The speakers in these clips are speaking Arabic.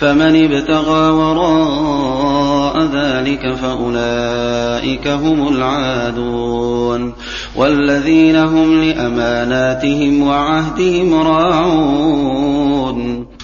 فمن ابتغى وراء ذلك فأولئك هم العادون والذين هم لأماناتهم وعهدهم راعون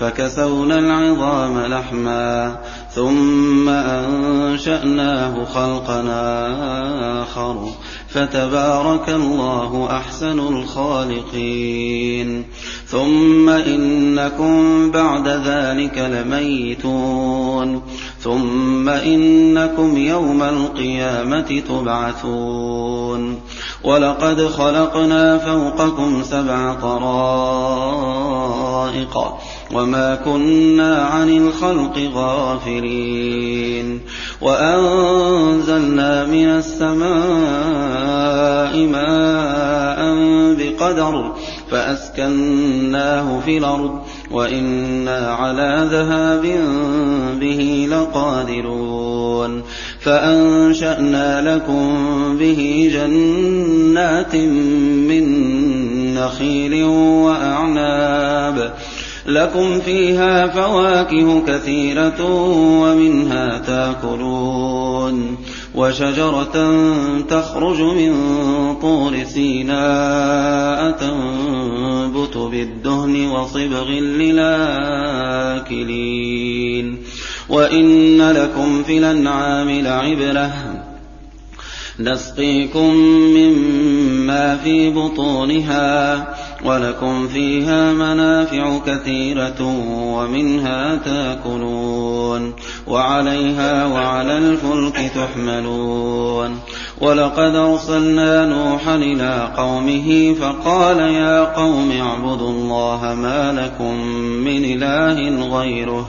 فكسونا العظام لحما ثم أنشأناه خلقنا آخر. فتبارك الله أحسن الخالقين. ثم إنكم بعد ذلك لميتون. ثم إنكم يوم القيامة تبعثون. ولقد خلقنا فوقكم سبع طرائق وما كنا عن الخلق غافلين وأنزلنا من السماء ماء بقدر فأسكناه في الأرض وإنا على ذهاب به لقادرون فأنشأنا لكم به جنات من نخيل وأعناب. لكم فيها فواكه كثيرة ومنها تاكلون. وشجرة تخرج من طور سيناء تنبت بالدهن وصبغ للآكلين. وإن لكم في الأنعام لعبرة نسقيكم مما في بطونها ولكم فيها منافع كثيرة ومنها تاكلون وعليها وعلى الفلك تحملون ولقد أرسلنا نوحا إلى قومه فقال يا قوم اعبدوا الله ما لكم من إله غيره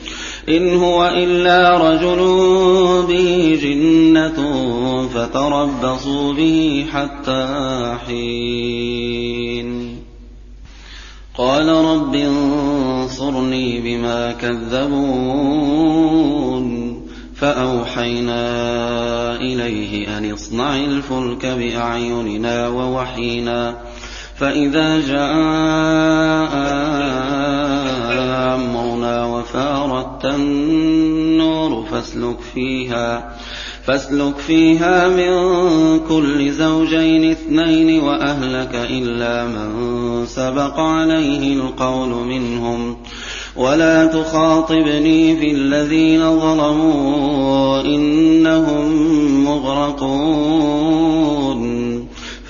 إن هو إلا رجل به جنة فتربصوا به حتى حين. قال رب انصرني بما كذبون. فأوحينا إليه أن اصنع الفلك بأعيننا ووحينا. فإذا جاء أمرنا وفارت النور فاسلك فيها فاسلك فيها من كل زوجين اثنين وأهلك إلا من سبق عليه القول منهم. ولا تخاطبني في الذين ظلموا إنهم مغرقون.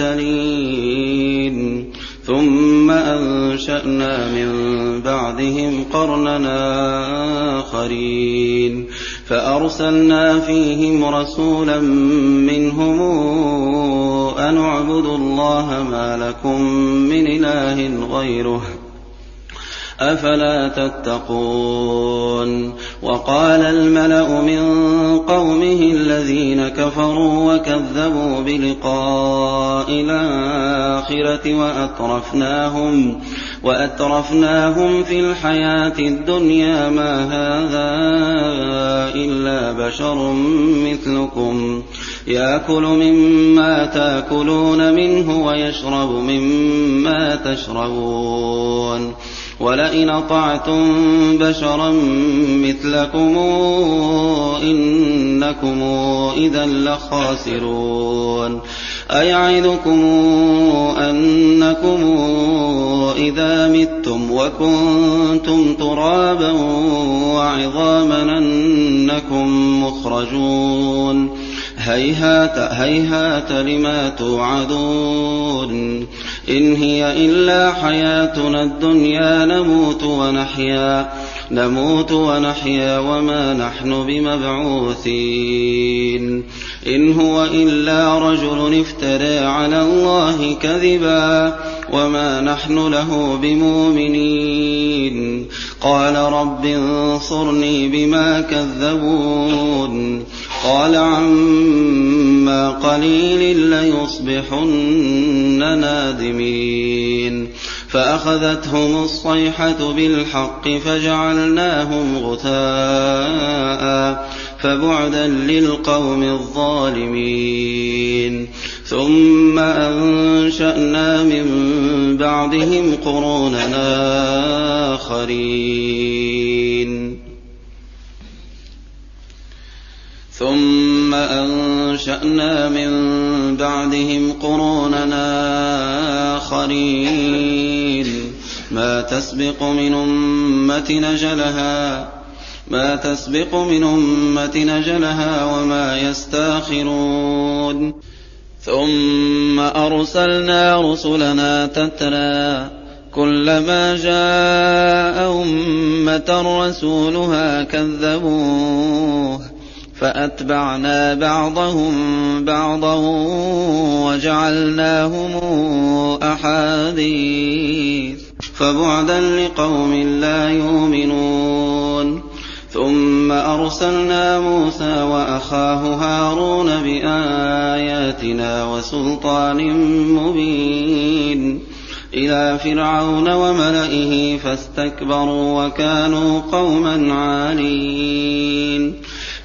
لمبتلين ثم أنشأنا من بعدهم قرننا آخرين. فأرسلنا فيهم رسولا منهم أن اعبدوا الله ما لكم من إله غيره. أفلا تتقون وقال الملأ من قومه الذين كفروا وكذبوا بلقاء الآخرة وأترفناهم وأترفناهم في الحياة الدنيا ما هذا إلا بشر مثلكم يأكل مما تأكلون منه ويشرب مما تشربون ولئن أطعتم بشرا مثلكم إنكم اذا لخاسرون. ايعدكم أنكم إذا متم وكنتم ترابا وعظاما أنكم مخرجون. هيهات هيهات لما توعدون إن هي إلا حياتنا الدنيا نموت ونحيا نموت ونحيا وما نحن بمبعوثين إن هو إلا رجل افترى على الله كذبا وما نحن له بمؤمنين قال رب انصرني بما كذبون قال عما قليل ليصبحن نادمين. فأخذتهم الصيحة بالحق فجعلناهم غثاء فبعدا للقوم الظالمين. ثم أنشأنا من بعدهم قروننا آخرين. ثم أنشأنا من بعدهم قروننا آخرين. ما تسبق من أمة نجلها ما تسبق من أمة نجلها وما يستاخرون. ثم أرسلنا رسلنا تترى كلما جاء أمة رسولها كذبوه. فأتبعنا بعضهم بعضا وجعلناهم أحاديث فبعدا لقوم لا يؤمنون ثم أرسلنا موسى وأخاه هارون بآياتنا وسلطان مبين إلى فرعون وملئه فاستكبروا وكانوا قوما عالين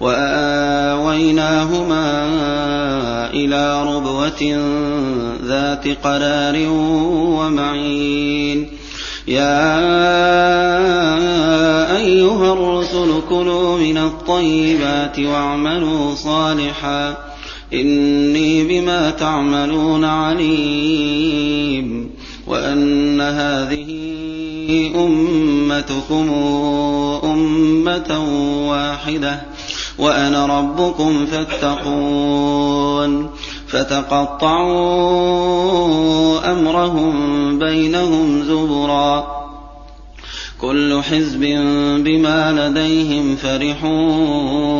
وآويناهما إلى ربوة ذات قرار ومعين. يا أيها الرسل كلوا من الطيبات واعملوا صالحا. إني بما تعملون عليم. وأن هذه أمتكم أمة واحدة. وأنا ربكم فاتقون. فتقطعوا أمرهم بينهم زبرا. كل حزب بما لديهم فرحون.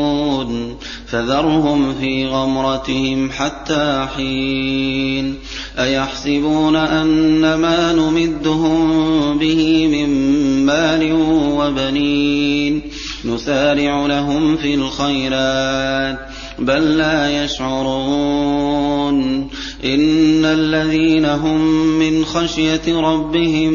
فذرهم في غمرتهم حتى حين. أيحسبون أن ما نمدهم به من مال وبنين. نسارع لهم في الخيرات بل لا يشعرون. إن الذين هم من خشية ربهم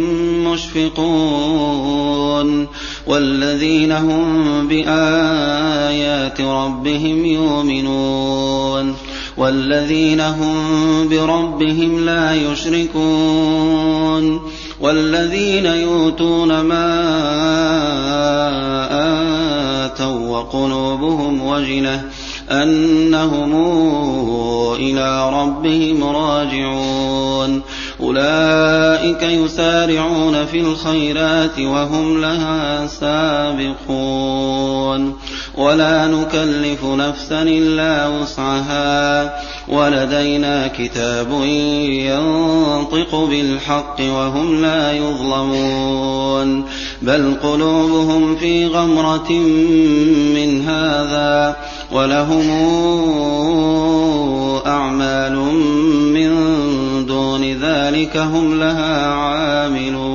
مشفقون. والذين هم بآيات ربهم يؤمنون. والذين هم بربهم لا يشركون. والذين يؤتون ما آتوا وقلوبهم وجلة أنهم إلى ربهم راجعون. أولئك يسارعون في الخيرات وهم لها سابقون. ولا نكلف نفسا إلا وسعها. ولدينا كتاب ينطق بالحق وهم لا يظلمون. بل قلوبهم في غمرة من هذا ولهم أعمال من دون ذلك هم لها عاملون.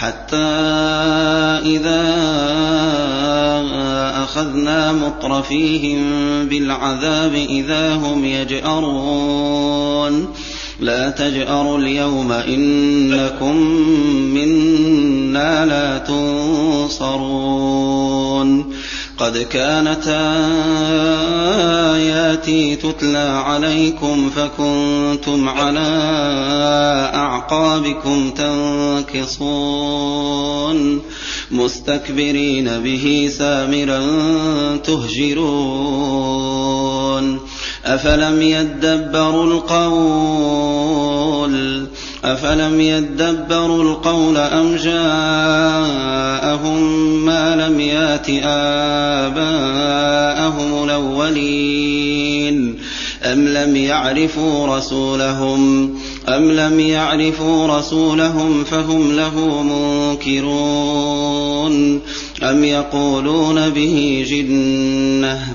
حتى إذا أخذنا مطرفيهم بالعذاب إذا هم يجأرون. لا تجأروا اليوم إنكم منا لا تنصرون. قد كانت آياتي تتلى عليكم فكنتم على أعقابكم تنكصون مستكبرين به سامرا تهجرون أفلم يدبروا القول أفلم يدبروا القول أم جاءهم لم يات آباءهم الأولين. أم لم يعرفوا رسولهم؟ أم لم يعرفوا رسولهم فهم له منكرون. أم يقولون به جنة؟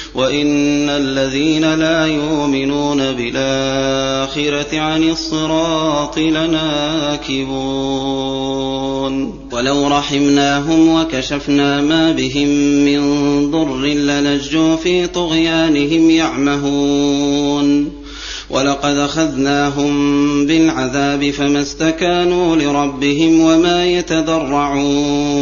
وإن الذين لا يؤمنون بالآخرة عن الصراط لناكبون ولو رحمناهم وكشفنا ما بهم من ضر للجوا في طغيانهم يعمهون ولقد أخذناهم بالعذاب فما استكانوا لربهم وما يتضرعون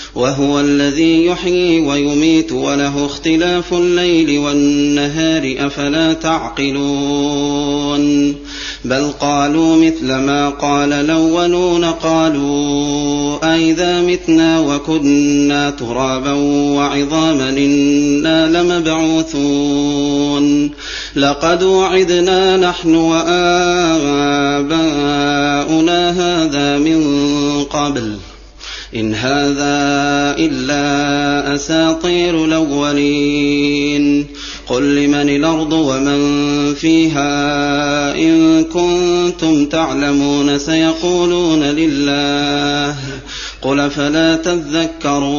وهو الذي يحيي ويميت وله اختلاف الليل والنهار أفلا تعقلون بل قالوا مثل ما قال الأولون قالوا أئذا متنا وكنا ترابا وعظاما إنا لمبعوثون لقد وعدنا نحن وآباؤنا هذا من قبل إن هذا إلا أساطير الأولين. قل لمن الأرض ومن فيها إن كنتم تعلمون سيقولون لله. قل فلا تذكرون.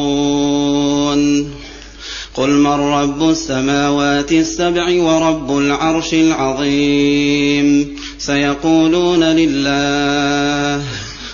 قل من رب السماوات السبع ورب العرش العظيم. سيقولون لله.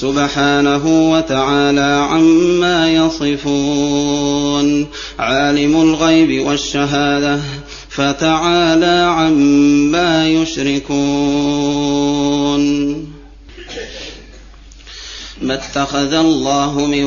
سبحانه وتعالى عما يصفون. عالم الغيب والشهادة فتعالى عما يشركون. ما اتخذ الله من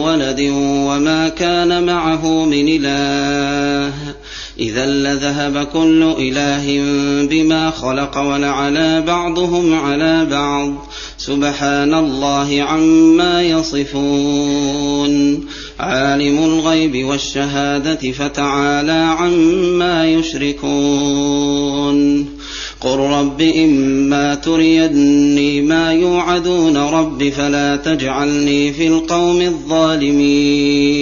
ولد وما كان معه من إله. إذا لذهب كل إله بما خلق ولعلى بعضهم على بعض. سبحان الله عما يصفون. عالم الغيب والشهادة فتعالى عما يشركون. قل رب إما تريني ما يوعدون رب فلا تجعلني في القوم الظالمين.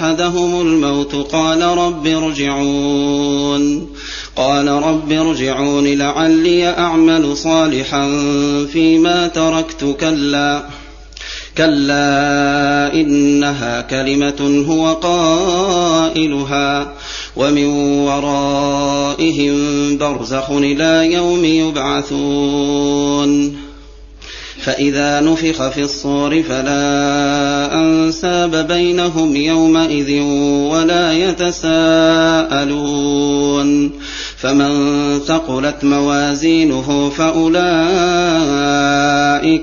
أحدهم الموت قال رب ارجعون. قال رب ارجعون لعلي أعمل صالحا فيما تركت. كلا كلا إنها كلمة هو قائلها ومن ورائهم برزخ إلى يوم يبعثون. فإذا نفخ في الصور فلا أنساب بينهم يومئذ ولا يتساءلون. فمن ثقلت موازينه فأولئك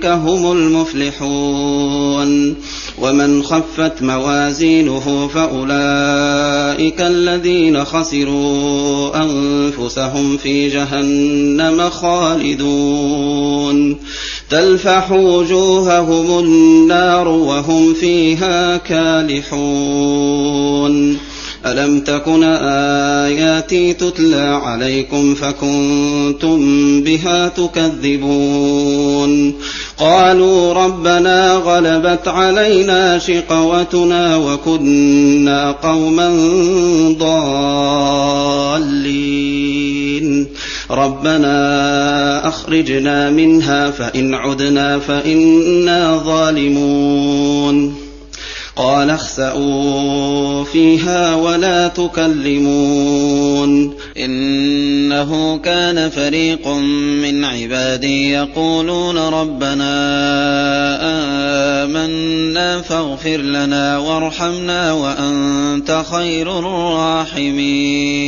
هم المفلحون. ومن خفت موازينه فأولئك الذين خسروا أنفسهم في جهنم خالدون. تلفح وجوههم النار وهم فيها كالحون. ألم تكن آياتي تتلى عليكم فكنتم بها تكذبون؟ قالوا ربنا غلبت علينا شقوتنا وكنا قوما ضالين. ربنا أخرجنا منها فإن عدنا فإنا ظالمون. قال اخسأوا فيها ولا تكلمون إنه كان فريق من عبادي يقولون ربنا آمنا فاغفر لنا وارحمنا وأنت خير الراحمين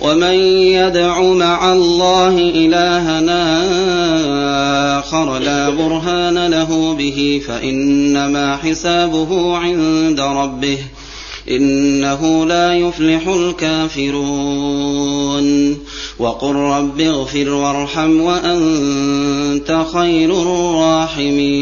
ومن يدع مع الله إلهنا آخر لا برهان له به فإنما حسابه عند ربه إنه لا يفلح الكافرون. وقل رب اغفر وارحم وأنت خير الراحمين.